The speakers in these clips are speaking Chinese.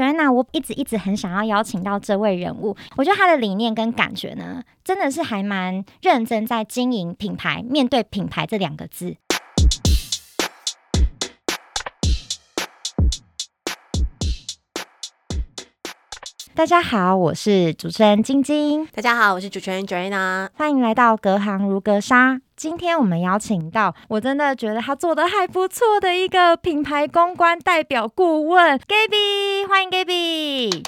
Joanna，我一直一直很想要邀请到这位人物，我觉得他的理念跟感觉呢，真的是还蛮认真在经营品牌，面对品牌这两个字。大家好，我是主持人晶晶。大家好，我是主持人 Joanna。欢迎来到隔行如隔山。今天我们邀请到，我真的觉得他做的还不错的一个品牌公关代表顾问 Gaby，欢迎 Gaby。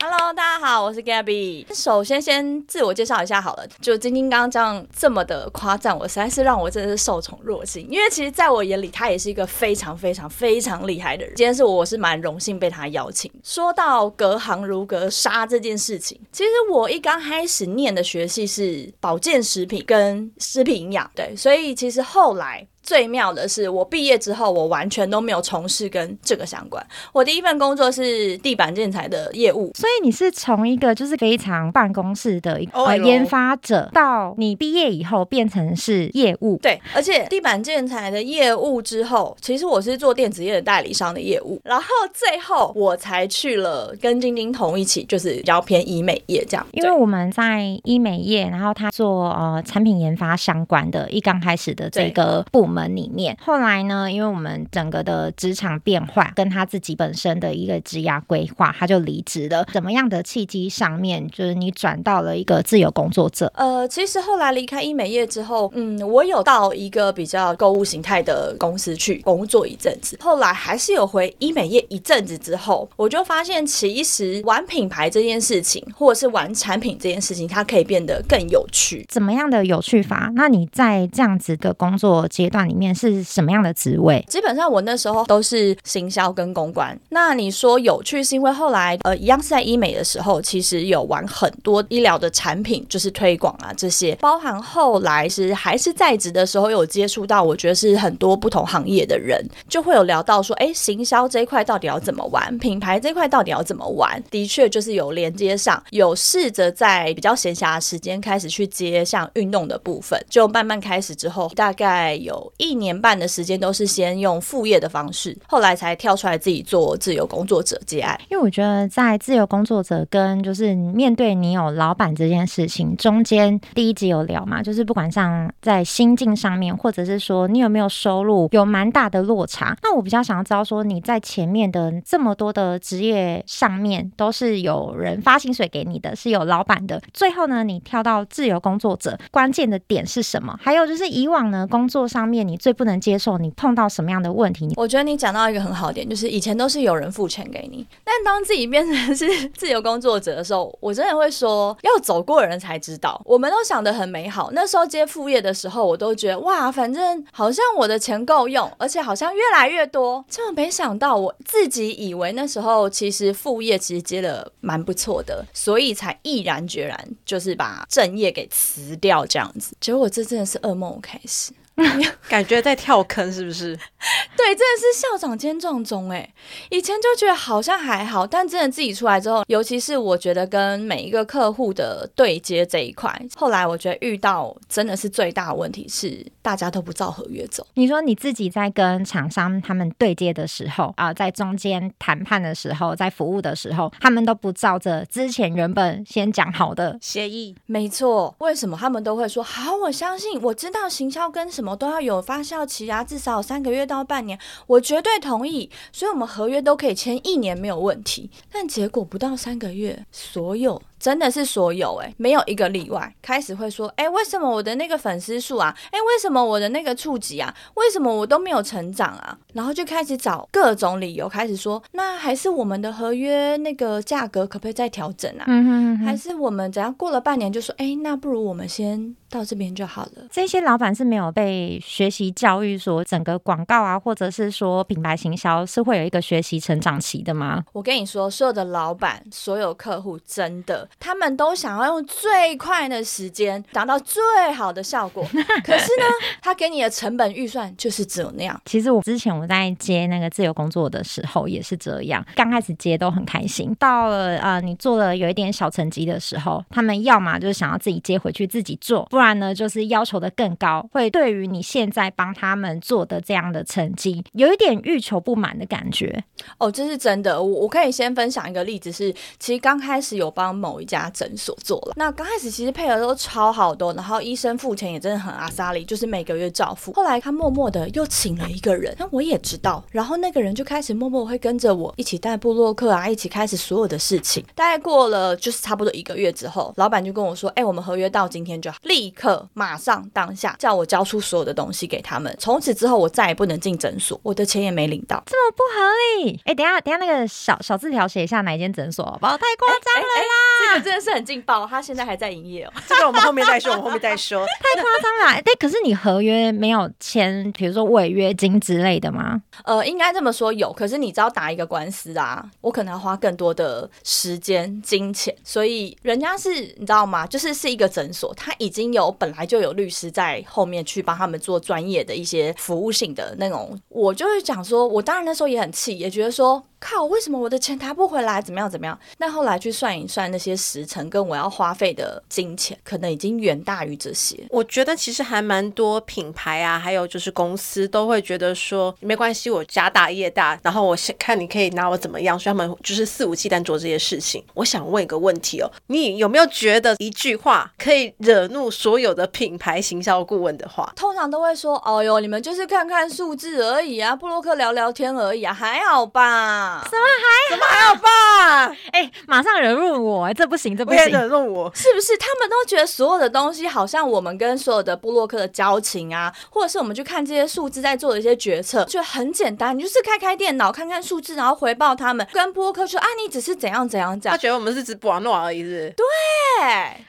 Hello，大家好，我是 Gabby。首先，先自我介绍一下好了。就晶晶刚刚这样这么的夸赞我，实在是让我真的是受宠若惊。因为其实在我眼里，他也是一个非常非常非常厉害的人。今天是我是蛮荣幸被他邀请。说到隔行如隔山这件事情，其实我一刚开始念的学系是保健食品跟食品营养，对，所以其实后来。最妙的是，我毕业之后，我完全都没有从事跟这个相关。我第一份工作是地板建材的业务，所以你是从一个就是非常办公室的一个呃研发者，到你毕业以后变成是业务。对，而且地板建材的业务之后，其实我是做电子业的代理商的业务，然后最后我才去了跟晶晶同一起，就是比较偏医美业这样。因为我们在医美业，然后他做呃产品研发相关的，一刚开始的这个部门。门里面，后来呢，因为我们整个的职场变化，跟他自己本身的一个职涯规划，他就离职了。怎么样的契机上面，就是你转到了一个自由工作者？呃，其实后来离开医美业之后，嗯，我有到一个比较购物形态的公司去工作一阵子。后来还是有回医美业一阵子之后，我就发现，其实玩品牌这件事情，或者是玩产品这件事情，它可以变得更有趣。怎么样的有趣法？那你在这样子的工作阶段那里面是什么样的职位？基本上我那时候都是行销跟公关。那你说有趣，是因为后来呃，一样是在医美的时候，其实有玩很多医疗的产品，就是推广啊这些，包含后来是还是在职的时候有接触到，我觉得是很多不同行业的人，就会有聊到说，哎，行销这一块到底要怎么玩？品牌这一块到底要怎么玩？的确就是有连接上，有试着在比较闲暇的时间开始去接像运动的部分，就慢慢开始之后，大概有。一年半的时间都是先用副业的方式，后来才跳出来自己做自由工作者接案。因为我觉得在自由工作者跟就是面对你有老板这件事情中间，第一集有聊嘛，就是不管像在心境上面，或者是说你有没有收入有蛮大的落差。那我比较想要知道说你在前面的这么多的职业上面都是有人发薪水给你的，是有老板的。最后呢，你跳到自由工作者，关键的点是什么？还有就是以往呢工作上面。你最不能接受你碰到什么样的问题？我觉得你讲到一个很好点，就是以前都是有人付钱给你，但当自己变成是 自由工作者的时候，我真的会说，要走过人才知道。我们都想得很美好，那时候接副业的时候，我都觉得哇，反正好像我的钱够用，而且好像越来越多。结果没想到，我自己以为那时候其实副业其实接的蛮不错的，所以才毅然决然就是把正业给辞掉这样子。结果这真的是噩梦开始。感觉在跳坑是不是？对，真的是校长兼撞钟哎！以前就觉得好像还好，但真的自己出来之后，尤其是我觉得跟每一个客户的对接这一块，后来我觉得遇到真的是最大的问题是大家都不照合约走。你说你自己在跟厂商他们对接的时候啊，在中间谈判的时候，在服务的时候，他们都不照着之前原本先讲好的协议。没错，为什么他们都会说好？我相信我知道行销跟什么。我都要有发酵期啊，至少三个月到半年，我绝对同意。所以，我们合约都可以签一年没有问题。但结果不到三个月，所有。真的是所有哎、欸，没有一个例外。开始会说，哎、欸，为什么我的那个粉丝数啊？哎、欸，为什么我的那个触及啊？为什么我都没有成长啊？然后就开始找各种理由，开始说，那还是我们的合约那个价格可不可以再调整啊？嗯哼还是我们怎样过了半年就说，哎、欸，那不如我们先到这边就好了。这些老板是没有被学习教育，说整个广告啊，或者是说品牌行销是会有一个学习成长期的吗？我跟你说，所有的老板，所有客户，真的。的，他们都想要用最快的时间达到最好的效果。可是呢，他给你的成本预算就是只有那样。其实我之前我在接那个自由工作的时候也是这样，刚开始接都很开心，到了呃你做了有一点小成绩的时候，他们要么就是想要自己接回去自己做，不然呢就是要求的更高，会对于你现在帮他们做的这样的成绩有一点欲求不满的感觉。哦，这是真的。我我可以先分享一个例子是，其实刚开始有帮某一家诊所做了，那刚开始其实配合都超好的，然后医生付钱也真的很阿萨里，就是每个月照付。后来他默默的又请了一个人，那我也知道，然后那个人就开始默默会跟着我一起带布洛克啊，一起开始所有的事情。大概过了就是差不多一个月之后，老板就跟我说：“哎，我们合约到今天就好，立刻马上当下叫我交出所有的东西给他们。从此之后，我再也不能进诊所，我的钱也没领到，这么不合理。”哎，等一下，等一下，那个小小字条写一下哪一间诊所，好不好？太夸张了啦！这个真的是很劲爆，他现在还在营业哦。这个我们后面再说，我们后面再说。太夸张了！对，可是你合约没有签，比如说违约金之类的吗？呃，应该这么说有，可是你知道打一个官司啊，我可能要花更多的时间、金钱，所以人家是你知道吗？就是是一个诊所，他已经有本来就有律师在后面去帮他们做专业的一些服务性的那种。我就是讲说，我当然那时候也很气，也觉得说。靠！为什么我的钱拿不回来？怎么样？怎么样？那后来去算一算那些时辰跟我要花费的金钱，可能已经远大于这些。我觉得其实还蛮多品牌啊，还有就是公司都会觉得说没关系，我家大业大，然后我先看你可以拿我怎么样，所以他们就是肆无忌惮做这些事情。我想问一个问题哦，你有没有觉得一句话可以惹怒所有的品牌行销顾问的话？通常都会说：“哦哟，你们就是看看数字而已啊，布洛克聊聊天而已啊，还好吧。”什么还怎么还好吧？哎、欸，马上惹怒我、欸，这不行，这不行，惹怒我，是不是？他们都觉得所有的东西好像我们跟所有的布洛克的交情啊，或者是我们去看这些数字在做的一些决策，就很简单，你就是开开电脑看看数字，然后回报他们，跟部落客说啊，你只是怎样怎样怎样，他觉得我们是只不玩闹而已是，是？对，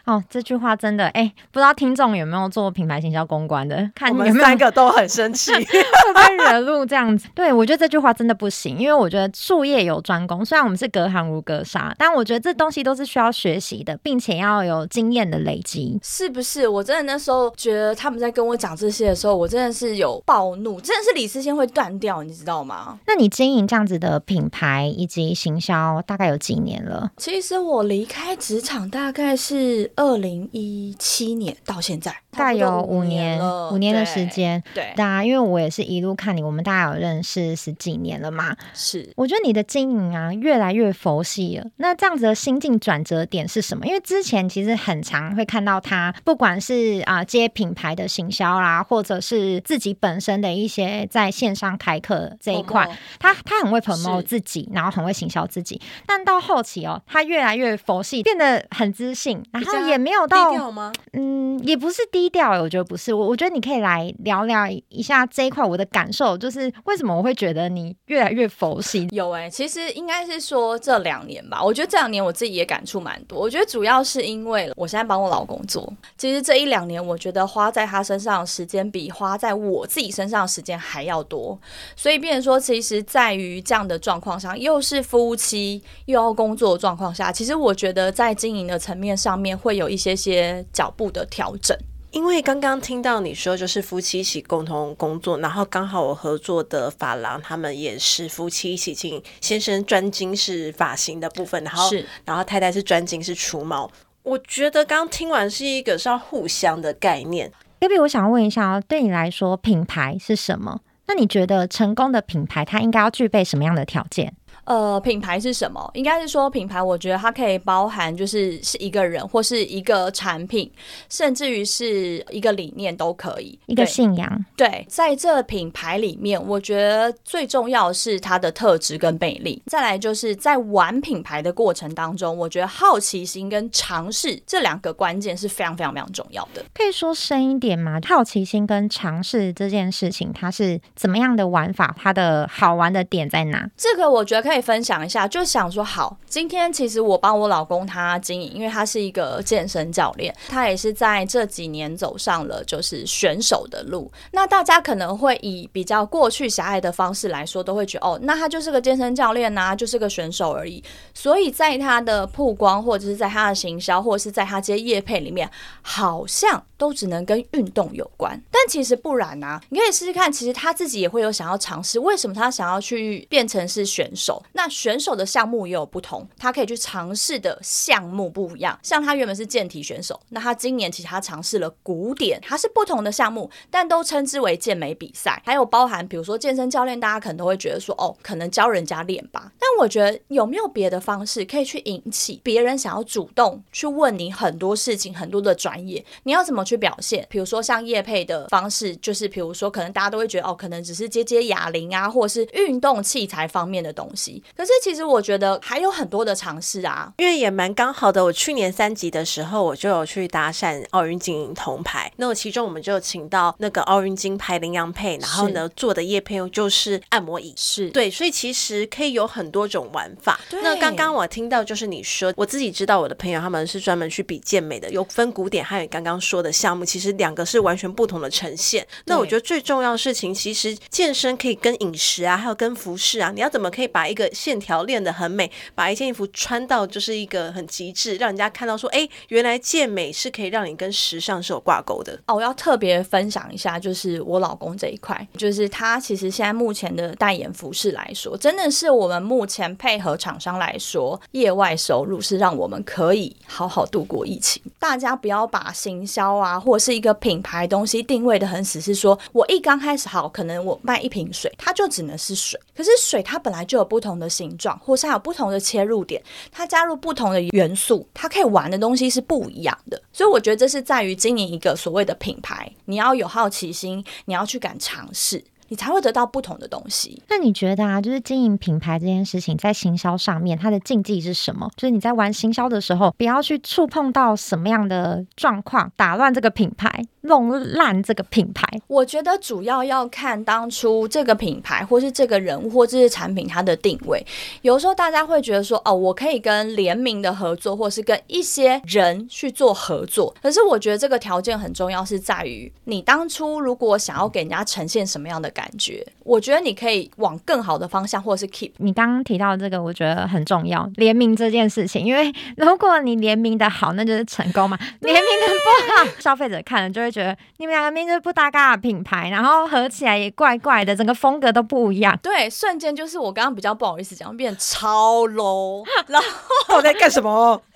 哦，这句话真的，哎、欸，不知道听众有没有做品牌行销公关的，看有没有我们三个都很生气，会不会惹怒这样子？对，我觉得这句话真的不行，因为我觉得术业有专攻，虽然我们是隔行如隔山，但我觉得这东西都是需要学习的，并且要有经验的累积，是不是？我真的那时候觉得他们在跟我讲这些的时候，我真的是有暴怒，真的是理智线会断掉，你知道吗？那你经营这样子的品牌以及行销大概有几年了？其实我离开职场大概是二零一七年到现在，大概有五年五年的时间。对，大家因为我也是一路看你，我们大概有认识十几年了嘛。是，我觉得你的经营啊，越来越佛系了。那这样子的心境转折点是什么？因为之前其实很常会看到他，不管是啊接品牌的行销啦，或者是自己本身的一些在线上开课这一块，他他很会 promote 自己，然后很会行销自己。但到后期哦，他越来越佛系，变得很自信，然后也没有到低调吗？嗯，也不是低调，我觉得不是。我我觉得你可以来聊聊一下这一块，我的感受就是为什么我会觉得你越来越佛系？有哎、欸，其实应该是说这两年吧，我觉得这两年我自己也感触蛮多。我觉得主要是因为我现在帮我老公做，其实这一两年我觉得花在他身上的时间比花在我自己身上的时间还要多，所以变成说，其实在于这样的状况上，又是夫妻又要工作状况下，其实我觉得在经营的层面上面会有一些些脚步的调整。因为刚刚听到你说，就是夫妻一起共同工作，然后刚好我合作的发廊，他们也是夫妻一起进，先生专精是发型的部分，然后是然后太太是专精是除毛。我觉得刚听完是一个是要互相的概念。Baby，我想问一下，对你来说，品牌是什么？那你觉得成功的品牌它应该要具备什么样的条件？呃，品牌是什么？应该是说品牌，我觉得它可以包含就是是一个人或是一个产品，甚至于是一个理念都可以，一个信仰。对，在这品牌里面，我觉得最重要的是它的特质跟魅力。再来就是在玩品牌的过程当中，我觉得好奇心跟尝试这两个关键是非常非常非常重要的。可以说深一点吗？好奇心跟尝试这件事情，它是怎么样的玩法？它的好玩的点在哪？这个我觉得可以。分享一下，就想说好，今天其实我帮我老公他经营，因为他是一个健身教练，他也是在这几年走上了就是选手的路。那大家可能会以比较过去狭隘的方式来说，都会觉得哦，那他就是个健身教练呐、就是个选手而已。所以在他的曝光，或者是在他的行销，或者是在他接业配里面，好像都只能跟运动有关。但其实不然啊，你可以试试看，其实他自己也会有想要尝试。为什么他想要去变成是选手？那选手的项目也有不同，他可以去尝试的项目不一样。像他原本是健体选手，那他今年其实他尝试了古典，他是不同的项目，但都称之为健美比赛。还有包含，比如说健身教练，大家可能都会觉得说，哦，可能教人家练吧。但我觉得有没有别的方式可以去引起别人想要主动去问你很多事情，很多的专业，你要怎么去表现？比如说像叶配的方式，就是比如说可能大家都会觉得，哦，可能只是接接哑铃啊，或者是运动器材方面的东西。可是其实我觉得还有很多的尝试啊，因为也蛮刚好的。我去年三级的时候，我就有去搭讪奥运金银铜牌。那我其中我们就请到那个奥运金牌麟洋配，然后呢做的叶配就是按摩椅，是对，所以其实可以有很多种玩法。那刚刚我听到就是你说，我自己知道我的朋友他们是专门去比健美的，有分古典，还有刚刚说的项目，其实两个是完全不同的呈现。那我觉得最重要的事情，其实健身可以跟饮食啊，还有跟服饰啊，你要怎么可以把一个线条练得很美，把一件衣服穿到就是一个很极致，让人家看到说，哎，原来健美是可以让你跟时尚是有挂钩的。哦，我要特别分享一下，就是我老公这一块，就是他其实现在目前的代言服饰来说，真的是我们目前配合厂商来说，业外收入是让我们可以好好度过疫情。大家不要把行销啊，啊或者是一个品牌东西定位的很死，是说我一刚开始好，可能我卖一瓶水，它就只能是水。可是水它本来就有不同的形状，或是它有不同的切入点，它加入不同的元素，它可以玩的东西是不一样的。所以我觉得这是在于经营一个所谓的品牌，你要有好奇心，你要去敢尝试。你才会得到不同的东西。那你觉得啊，就是经营品牌这件事情，在行销上面，它的禁忌是什么？就是你在玩行销的时候，不要去触碰到什么样的状况，打乱这个品牌，弄烂这个品牌。我觉得主要要看当初这个品牌，或是这个人物，或这些产品它的定位。有时候大家会觉得说，哦，我可以跟联名的合作，或是跟一些人去做合作。可是我觉得这个条件很重要，是在于你当初如果想要给人家呈现什么样的。感觉，我觉得你可以往更好的方向，或者是 keep。你刚刚提到这个，我觉得很重要，联名这件事情，因为如果你联名的好，那就是成功嘛。联名的不好，消费者看了就会觉得你们两个名字不搭嘎的品牌，然后合起来也怪怪的，整个风格都不一样。对，瞬间就是我刚刚比较不好意思讲，变超 low，然后 我在干什么？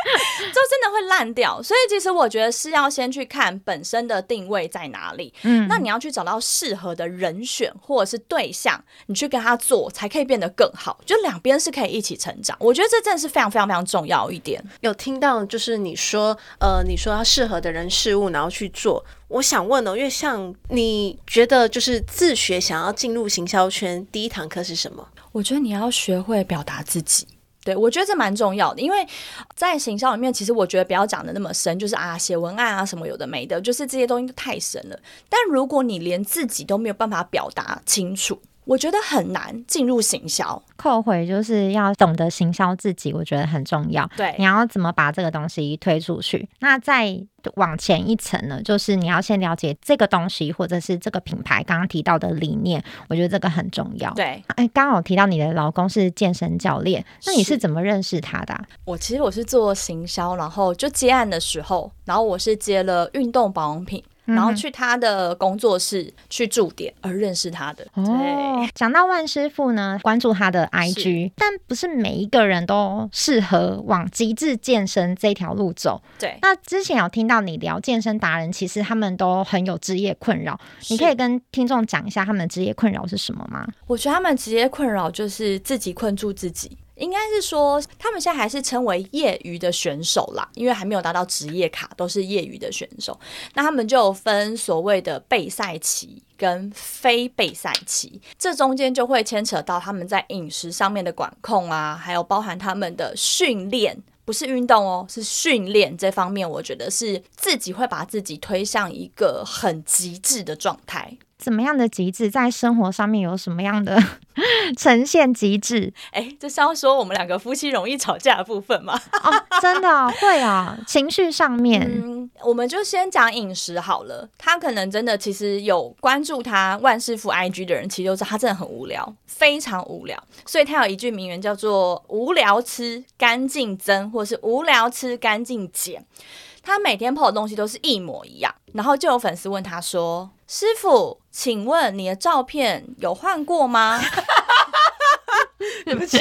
烂掉。所以其实我觉得是要先去看本身的定位在哪里，嗯，那你要去找到适合的人选。或者是对象，你去跟他做，才可以变得更好。就两边是可以一起成长，我觉得这真的是非常非常非常重要一点。有听到就是你说，呃，你说要适合的人事物，然后去做。我想问哦，因为像你觉得就是自学想要进入行销圈，第一堂课是什么？我觉得你要学会表达自己。对，我觉得这蛮重要的，因为在行销里面，其实我觉得不要讲的那么深，就是啊，写文案啊什么有的没的，就是这些东西都太深了。但如果你连自己都没有办法表达清楚，我觉得很难进入行销。扣回就是要懂得行销自己，我觉得很重要。对，你要怎么把这个东西推出去？那再往前一层呢，就是你要先了解这个东西或者是这个品牌刚刚提到的理念，我觉得这个很重要。对，哎，刚好提到你的老公是健身教练，那你是怎么认识他的啊？我其实我是做行销，然后就接案的时候，然后我是接了运动保养品。然后去他的工作室去驻点而认识他的。对，讲到万师傅呢，关注他的 IG，但不是每一个人都适合往极致健身这条路走。对，那之前有听到你聊健身达人，其实他们都很有职业困扰，你可以跟听众讲一下他们的职业困扰是什么吗？我觉得他们职业困扰就是自己困住自己。应该是说，他们现在还是称为业余的选手啦，因为还没有拿到职业卡，都是业余的选手。那他们就分所谓的备赛期跟非备赛期，这中间就会牵扯到他们在饮食上面的管控啊，还有包含他们的训练，不是运动哦，是训练这方面，我觉得是自己会把自己推向一个很极致的状态。怎么样的极致？在生活上面有什么样的 呈现极致？哎，这是要说我们两个夫妻容易吵架的部分吗？哦，真的、哦、会啊，情绪上面。嗯，我们就先讲饮食好了。他可能真的其实有关注他万师傅 IG 的人，其实都知道他真的很无聊，非常无聊。所以他有一句名言叫做“无聊吃干净增”或是“无聊吃干净减”。他每天 po 的东西都是一模一样，然后就有粉丝问他说：“师傅，请问你的照片有换过吗？” 对不起，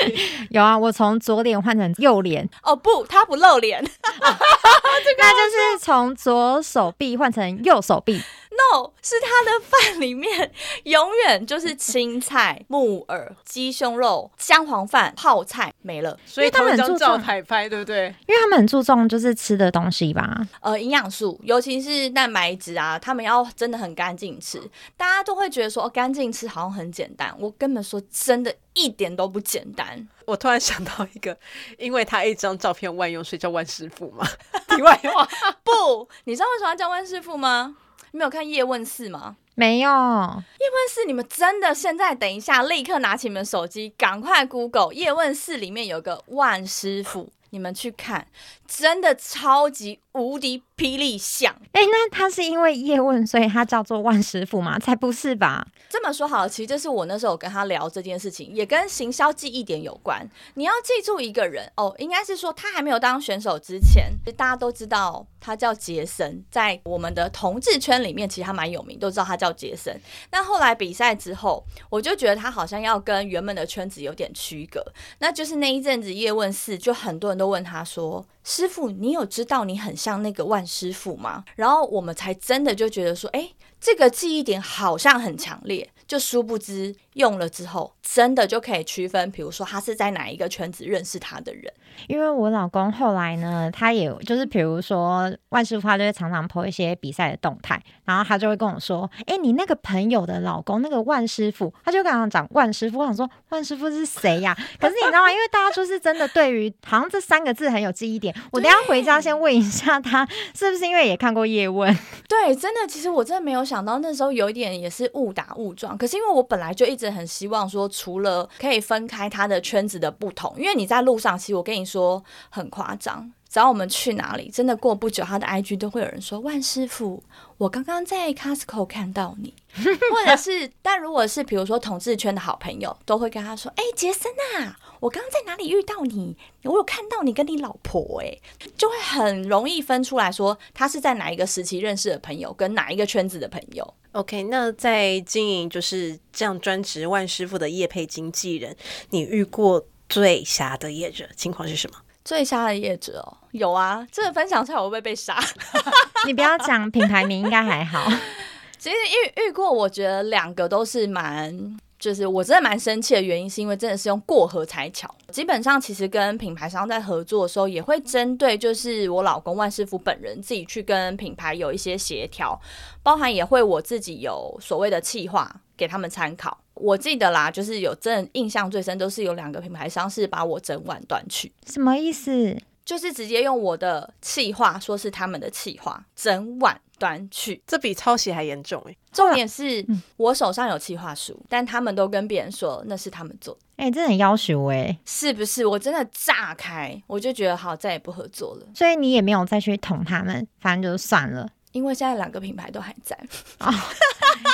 有啊，我从左脸换成右脸。哦不，他不露脸，那就是从左手臂换成右手臂。No，是他的饭里面永远就是青菜、木耳、鸡胸肉、姜黄饭、泡菜没了，所以他们很注重台拍，对不对？因为他们很注重就是吃的东西吧，呃，营养素，尤其是蛋白质啊，他们要真的很干净吃。大家都会觉得说，哦，干净吃好像很简单，我根本说真的一点都不简单。我突然想到一个，因为他一张照片万用，所以叫万师傅嘛。题外话，不，你知道为什么要叫万师傅吗？你没有看叶问四吗？没有。叶问四，你们真的现在等一下，立刻拿起你们手机，赶快 Google 叶问四里面有个万师傅，你们去看，真的超级无敌。霹雳响，哎、欸，那他是因为叶问，所以他叫做万师傅吗？才不是吧！这么说好了，其实这是我那时候跟他聊这件事情，也跟行销记忆点有关。你要记住一个人哦，应该是说他还没有当选手之前，大家都知道他叫杰森，在我们的同志圈里面，其实他蛮有名，都知道他叫杰森。那后来比赛之后，我就觉得他好像要跟原本的圈子有点区隔。那就是那一阵子叶问四，就很多人都问他说。师傅，你有知道你很像那个万师傅嘛？然后我们才真的就觉得说，哎，这个记忆点好像很强烈，就殊不知用了之后，真的就可以区分，比如说他是在哪一个圈子认识他的人。因为我老公后来呢，他也就是比如说万师傅，他就会常常 po 一些比赛的动态，然后他就会跟我说：“哎，你那个朋友的老公那个万师傅，他就刚刚讲万师傅，我想说万师傅是谁呀？可是你知道吗？因为大家就是真的对于好像这三个字很有记忆点。我等下回家先问一下他，是不是因为也看过叶问？对，真的，其实我真的没有想想到那时候有一点也是误打误撞。可是因为我本来就一直很希望说，除了可以分开他的圈子的不同，因为你在路上，其实我跟你。说很夸张，只要我们去哪里，真的过不久，他的 IG 都会有人说：“万师傅，我刚刚在 Costco 看到你。”或者是，但如果是比如说同志圈的好朋友，都会跟他说：“哎、杰森啊，我刚刚在哪里遇到你？我有看到你跟你老婆、欸。”哎，就会很容易分出来说他是在哪一个时期认识的朋友，跟哪一个圈子的朋友。OK，那在经营就是这样专职万师傅的业配经纪人，你遇过？最瞎的业者情况是什么？最瞎的业者哦，有啊，这个分享出来我会不会被杀？你不要讲品牌名，应该还好。其实遇遇过，我觉得两个都是蛮。就是我真的蛮生气的原因，是因为真的是用过河拆桥。基本上，其实跟品牌商在合作的时候，也会针对就是我老公万师傅本人自己去跟品牌有一些协调，包含也会我自己有所谓的企划给他们参考。我记得啦，就是有真的印象最深，都是有两个品牌商是把我整碗断去。什么意思？就是直接用我的企划说是他们的企划，整晚端去，这比抄袭还严重哎！重点是我手上有企划书，但他们都跟别人说那是他们做的，哎、欸，真的很要求哎，是不是？我真的炸开，我就觉得好，再也不合作了。所以你也没有再去捅他们，反正就算了，因为现在两个品牌都还在，哦、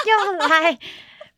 又来。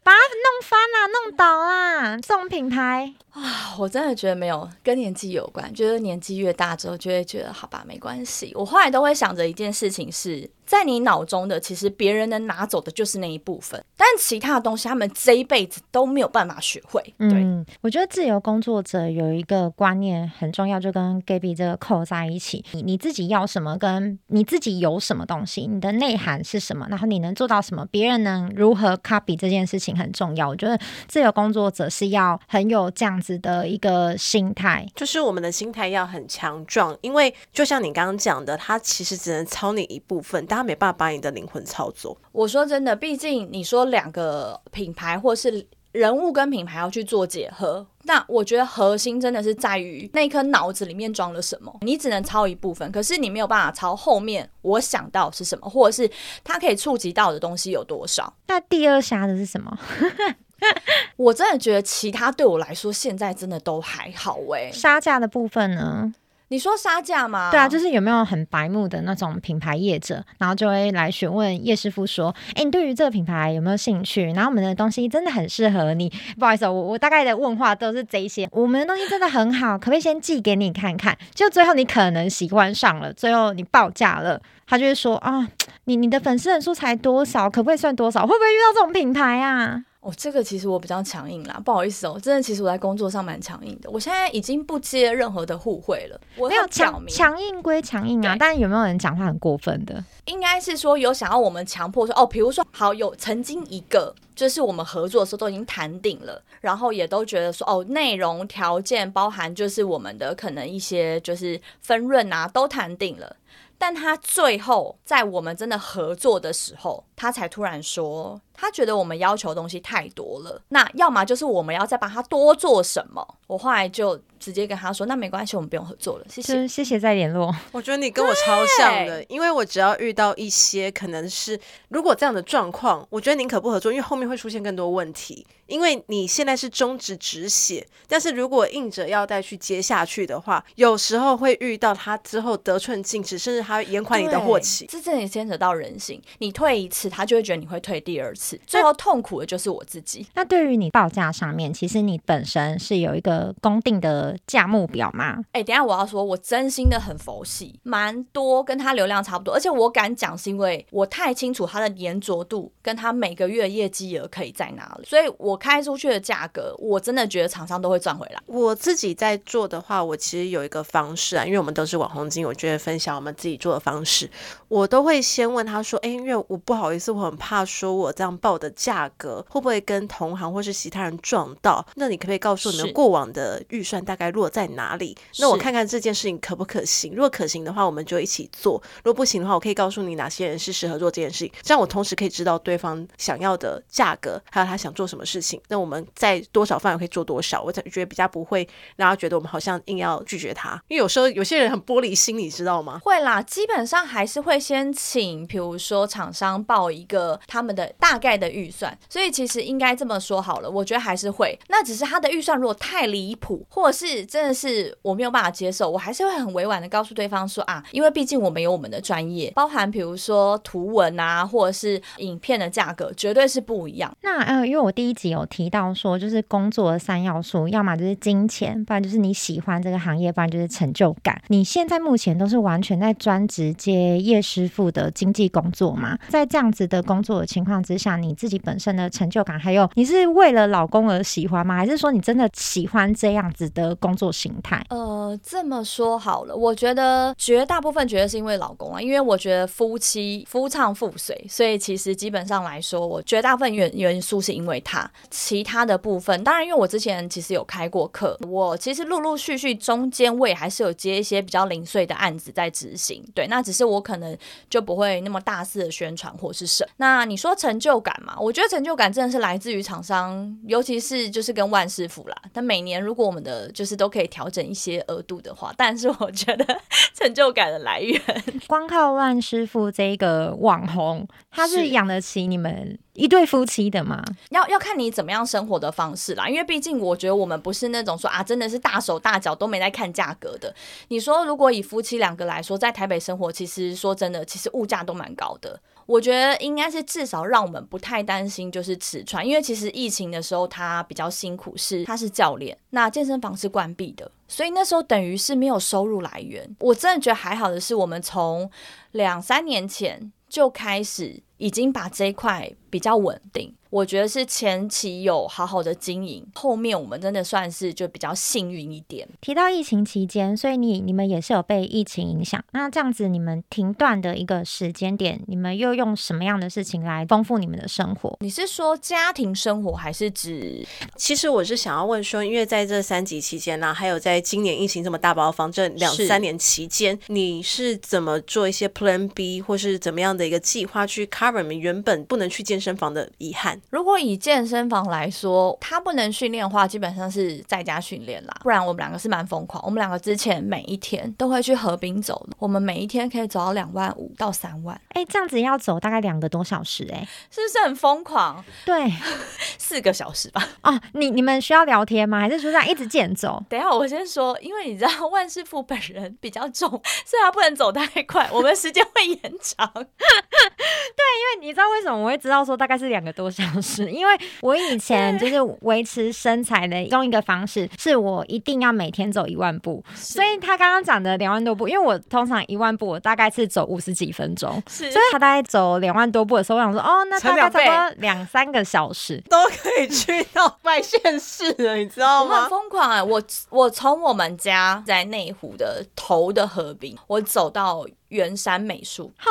把它弄翻啦、啊，弄倒啦！这种品牌啊，我真的觉得没有跟年纪有关，觉得年纪越大之后就会觉得好吧，没关系。我后来都会想着一件事情是。在你脑中的，其实别人能拿走的就是那一部分，但其他的东西，他们这一辈子都没有办法学会。对，嗯，我觉得自由工作者有一个观念很重要，就跟 Gaby 这个扣在一起。你你自己要什么，跟你自己有什么东西，你的内涵是什么，然后你能做到什么，别人能如何 copy 这件事情很重要。我觉得自由工作者是要很有这样子的一个心态，就是我们的心态要很强壮，因为就像你刚刚讲的，他其实只能抄你一部分，但他没办法把你的灵魂操作。我说真的，毕竟你说两个品牌或是人物跟品牌要去做结合。那我觉得核心真的是在于那颗脑子里面装了什么，你只能抄一部分，可是你没有办法抄后面我想到是什么，或者是它可以触及到的东西有多少。那第二杀的是什么？我真的觉得其他对我来说现在真的都还好哎。杀价的部分呢？你说杀价吗？对啊，就是有没有很白目的那种品牌业者，然后就会来询问叶师傅说：“哎，你对于这个品牌有没有兴趣？然后我们的东西真的很适合你。不好意思，我我大概的问话都是这些。我们的东西真的很好，可不可以先寄给你看看？就最后你可能喜欢上了，最后你报价了，他就会说啊，你你的粉丝人数才多少？可不可以算多少？会不会遇到这种品牌啊？”哦，这个其实我比较强硬啦，不好意思哦，真的，其实我在工作上蛮强硬的。我现在已经不接任何的互惠了。我没有强强硬归强硬啊，但是有没有人讲话很过分的？应该是说有想要我们强迫说哦，比如说好有曾经一个，就是我们合作的时候都已经谈定了，然后也都觉得说哦，内容条件包含就是我们的可能一些就是分润啊都谈定了。但他最后在我们真的合作的时候，他才突然说，他觉得我们要求的东西太多了。那要么就是我们要再帮他多做什么。我后来就直接跟他说，那没关系，我们不用合作了，谢谢，谢谢再联络。我觉得你跟我超像的，因为我只要遇到一些可能是如果这样的状况，我觉得宁可不合作，因为后面会出现更多问题。因为你现在是终止止血，但是如果硬着要再去接下去的话，有时候会遇到他之后得寸进尺，甚至他会延缓你的货期。这真的牵扯到人性，你退一次，他就会觉得你会退第二次，最后痛苦的就是我自己。那对于你报价上面，其实你本身是有一个公定的价目表吗？哎、欸，等下我要说，我真心的很佛系，蛮多跟他流量差不多，而且我敢讲是因为我太清楚他的粘着度跟他每个月业绩额可以在哪里，所以我。开出去的价格，我真的觉得厂商都会赚回来。我自己在做的话，我其实有一个方式啊，因为我们都是网红经，我觉得分享我们自己做的方式，我都会先问他说：“哎，因为我不好意思，我很怕说我这样报的价格会不会跟同行或是其他人撞到？那你可不可以告诉我你们过往的预算大概落在哪里？那我看看这件事情可不可行。如果可行的话，我们就一起做；如果不行的话，我可以告诉你哪些人是适合做这件事情，这样我同时可以知道对方想要的价格，还有他想做什么事情。”那我们在多少范围可以做多少？我觉得比较不会让他觉得我们好像硬要拒绝他，因为有时候有些人很玻璃心，你知道吗？会啦，基本上还是会先请，比如说厂商报一个他们的大概的预算，所以其实应该这么说好了，我觉得还是会。那只是他的预算如果太离谱，或者是真的是我没有办法接受，我还是会很委婉的告诉对方说啊，因为毕竟我们有我们的专业，包含比如说图文啊，或者是影片的价格，绝对是不一样。那呃，因为我第一集有。提到说，就是工作的三要素，要么就是金钱，不然就是你喜欢这个行业，不然就是成就感。你现在目前都是完全在专职接叶师傅的经纪工作吗？在这样子的工作的情况之下，你自己本身的成就感，还有你是为了老公而喜欢吗？还是说你真的喜欢这样子的工作形态？呃，这么说好了，我觉得绝大部分觉得是因为老公啊，因为我觉得夫妻夫唱妇随，所以其实基本上来说，我绝大部分元元素是因为他。其他的部分，当然，因为我之前其实有开过课，我其实陆陆续续中间我也还是有接一些比较零碎的案子在执行。对，那只是我可能就不会那么大肆的宣传或是什。那你说成就感嘛？我觉得成就感真的是来自于厂商，尤其是就是跟万师傅啦。但每年如果我们的就是都可以调整一些额度的话，但是我觉得 成就感的来源，光靠万师傅这个网红，他是养得起你们一对夫妻的吗？要要看你怎么样生活的方式啦，因为毕竟我觉得我们不是那种说啊，真的是大手大脚都没在看价格的。你说如果以夫妻两个来说，在台北生活，其实说真的，其实物价都蛮高的。我觉得应该是至少让我们不太担心，就是吃穿，因为其实疫情的时候他比较辛苦，是他是教练，那健身房是关闭的，所以那时候等于是没有收入来源。我真的觉得还好的是，我们从两三年前就开始。已经把这一块比较稳定。我觉得是前期有好好的经营，后面我们真的算是就比较幸运一点。提到疫情期间，所以你你们也是有被疫情影响。那这样子，你们停断的一个时间点，你们又用什么样的事情来丰富你们的生活？你是说家庭生活，还是指？其实我是想要问说，因为在这三级期间呢、啊，还有在今年疫情这么大爆发这两三年期间，你是怎么做一些 Plan B，或是怎么样的一个计划去 cover？Barbara 们原本不能去健身房的遗憾？如果以健身房来说，他不能训练的话，基本上是在家训练啦。不然我们两个是蛮疯狂，我们两个之前每一天都会去河滨走，我们每一天可以走到两万五到三万。哎，这样子要走大概两个多小时，欸，哎，是不是很疯狂？对，四个小时吧。哦，你你们需要聊天吗？还是说这样一直健走？等一下我先说，因为你知道万师傅本人比较重，所以他不能走太快，我们时间会延长。对，因为你知道为什么我会知道说大概是两个多小时？因为我以前就是维持身材的其中一个方式，是我一定要每天走一万步。所以他刚刚讲的两万多步，因为我通常一万步我大概是走五十几分钟，所以他大概走两万多步的时候，我想说哦，那大概差不多两三个小时都可以去到外县市了，你知道吗？很疯狂哎！我我从我们家在内湖的头的河滨，我走到。圆山美术好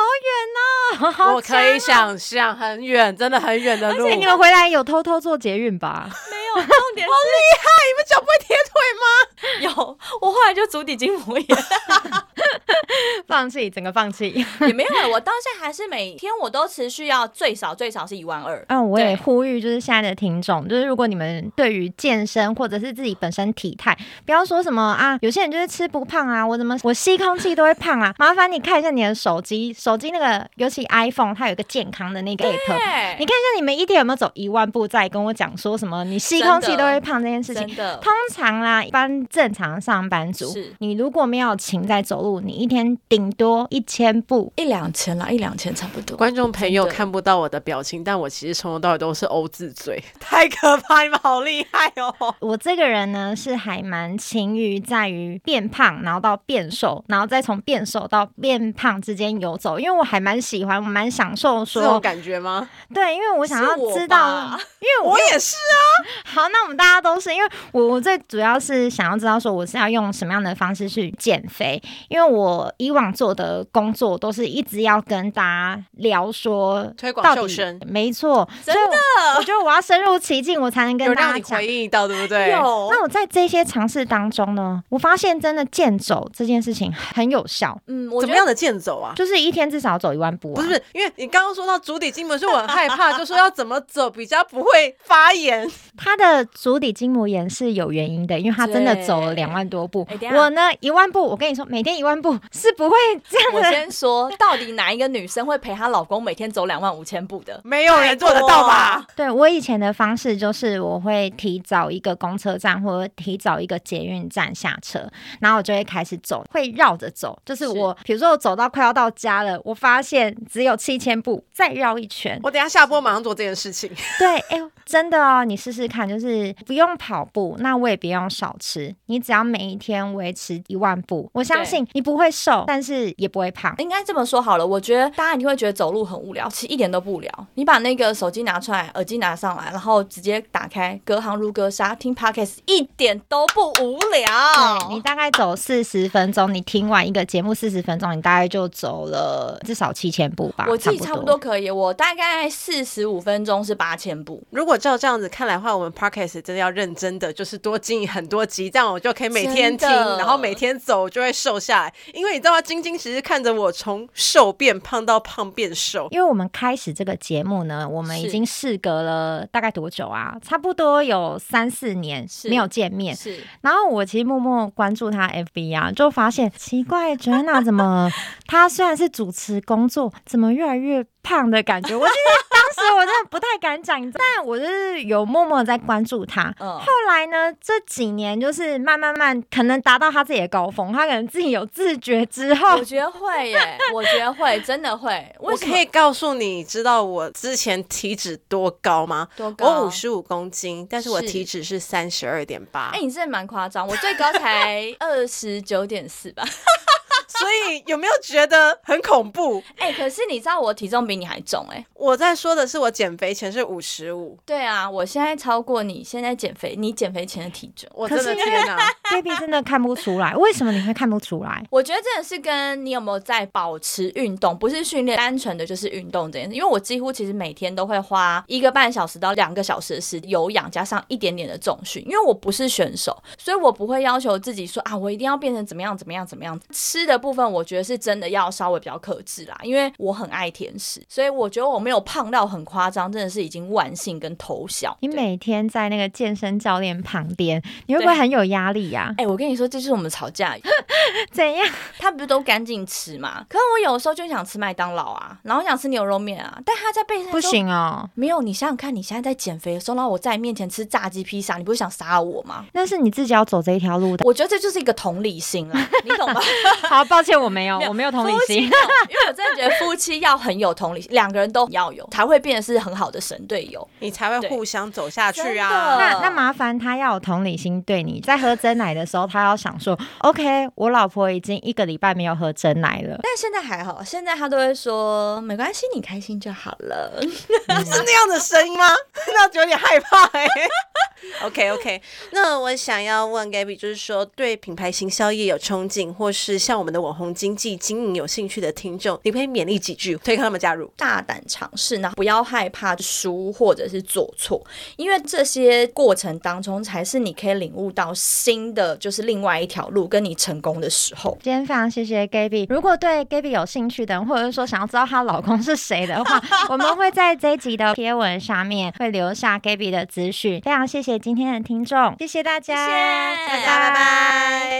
远哦，哦，我可以想象很远，真的很远的路。而且你们回来有偷偷坐捷运吧？没有，重点是好厉害！你们脚不会贴腿吗？有，我后来就足底筋膜炎，放弃，整个放弃 也没有。我到现在还是每天我都持续要最少最少是一万二。嗯，我也呼吁就是现在的听众，就是如果你们对于健身或者是自己本身体态，不要说什么啊，有些人就是吃不胖啊，我怎么我吸空气都会胖啊，麻烦你看。看一下你的手机，手机那个尤其 iPhone，它有一个健康的那个 app，你看一下你们一天有没有走一万步，再跟我讲说什么你吸空气都会胖这件事情。通常啦，一般正常上班族，你如果没有勤在走路，你一天顶多一千步，一两千啦，一两千差不多。观众朋友看不到我的表情，但我其实从头到尾都是欧字嘴，太可怕，你们好厉害哦！我这个人呢是还蛮勤于在于变胖，然后到变瘦，然后再从变瘦到变。变胖之间游走，因为我还蛮喜欢，我蛮享受说这种感觉吗？对，因为我想要知道，因为我，我也是啊。好，那我们大家都是，因为我我最主要是想要知道说我是要用什么样的方式去减肥，因为我以往做的工作都是一直要跟大家聊说推广瘦身，没错，真的，我觉得我要深入其境，我才能跟大家讲。回应到，对不对？有。那我在这些尝试当中呢，我发现真的健走这件事情很有效。嗯，我怎么样的健走啊？就是一天至少走一万步啊。不是，因为你刚刚说到足底筋膜，是我很害怕，就说要怎么走比较不会发炎。他的足底筋膜炎是有原因的，因为他真的走了两万多步。我呢，一万步，我跟你说，每天一万步是不会这样的。我先说，到底哪一个女生会陪她老公每天走两万五千步的？没有人做得到吧？对，我以前的方式就是，我会提早一个公车站或者提早一个捷运站下车，然后我就会开始走，会绕着走。就是我，比如说我走到快要到家了，我发现只有七千步，再绕一圈。我等下下播马上做这件事情。对，哎呦，真的哦，你试试看，就是不用跑步，那我也不用少吃，你只要每一天维持一万步，我相信你不会瘦，但是也不会胖。应该这么说好了，我觉得大家一定会觉得走路很无聊，其实一点都不无聊。你把那个手机拿出来，耳机拿上来，然后直接打开，隔行如隔山，听 Podcast 一点都不无聊。你大概走四十分钟，你听完一个节目四十分钟，你大概就走了至少七千步吧。我自己差不多可以，我大概四十五分钟是八千步。如果照这样子看来的话，我们 Podcast 真的要认真的，就是多经营很多集，这样我就可以每天听，然后每天走，就会瘦下来。因为你知道吗？晶晶其实看着我从瘦变胖到胖变瘦。因为我们开始这个节目呢，我们已经事隔了大概多久啊？差不多有三四年没有见面。是，然后我其实默默关注他 FB 啊，就发现奇怪，Joanna 怎么？他虽然是主持工作，怎么越来越胖的感觉？我其实当时我真的不太敢讲，但我就是有默默在关注他。嗯，后来呢，这几年就是慢慢慢，可能达到他自己的高峰，他可能自己有自觉之后，我觉得会耶，我觉得会，真的会。我可以告诉你，知道我之前体脂多高吗？多高？我五十五公斤，但是我体脂是三十二点八。哎、欸，你真的蛮夸张，我最高才 二十九点四吧。所以有没有觉得很恐怖？哎、可是你知道我体重比你还重哎、我在说的是我减肥前是五十五。对啊，我现在超过你现在减肥，你减肥前的体重。我真的天哪，Baby 真的看不出来，为什么你会看不出来？我觉得真的是跟你有没有在保持运动，不是训练，单纯的就是运动这件事。因为我几乎其实每天都会花一个半小时到两个小时的时有氧加上一点点的重训，因为我不是选手，所以我不会要求自己说啊，我一定要变成怎么样怎么样怎么样。吃的。部分我觉得是真的要稍微比较克制啦，因为我很爱甜食，所以我觉得我没有胖到很夸张，真的是已经万幸跟头小。你每天在那个健身教练旁边，你会不会很有压力呀？哎，我跟你说，这就是我们吵架。怎样？他不是都赶紧吃嘛？可是我有时候就想吃麦当劳啊，然后想吃牛肉面啊，但他在背上不行哦。没有，你想想看，你现在在减肥的时候，然后我在你面前吃炸鸡披萨，你不会想杀我吗？那是你自己要走这一条路的。我觉得这就是一个同理心啦，你懂吗？好，抱歉，我没有，没有我没有同理心，因为我真的觉得夫妻要很有同理心，两个人都要有，才会变得是很好的神队友，你才会互相走下去啊。那那麻烦他要有同理心，对你在喝真奶的时候，他要想说，OK，我老婆已经一个礼拜没有喝真奶了，但现在还好，现在他都会说没关系，你开心就好了，嗯、是那样的声音吗？那有点害怕哎、欸。OK OK，那我想要问 Gaby，就是说对品牌行销业有憧憬，或是像我们的网红经济经营有兴趣的听众，你可以勉励几句，推荐他们加入，大胆尝试呢，不要害怕输或者是做错，因为这些过程当中才是你可以领悟到新的，就是另外一条路，跟你成功的时候。今天非常谢谢 Gaby，如果对 Gaby 有兴趣的人，或者是说想要知道她老公是谁的话，我们会在这一集的贴文下面会留下 Gaby 的资讯。非常谢谢今天的听众，谢谢大家，谢谢。大家，拜拜。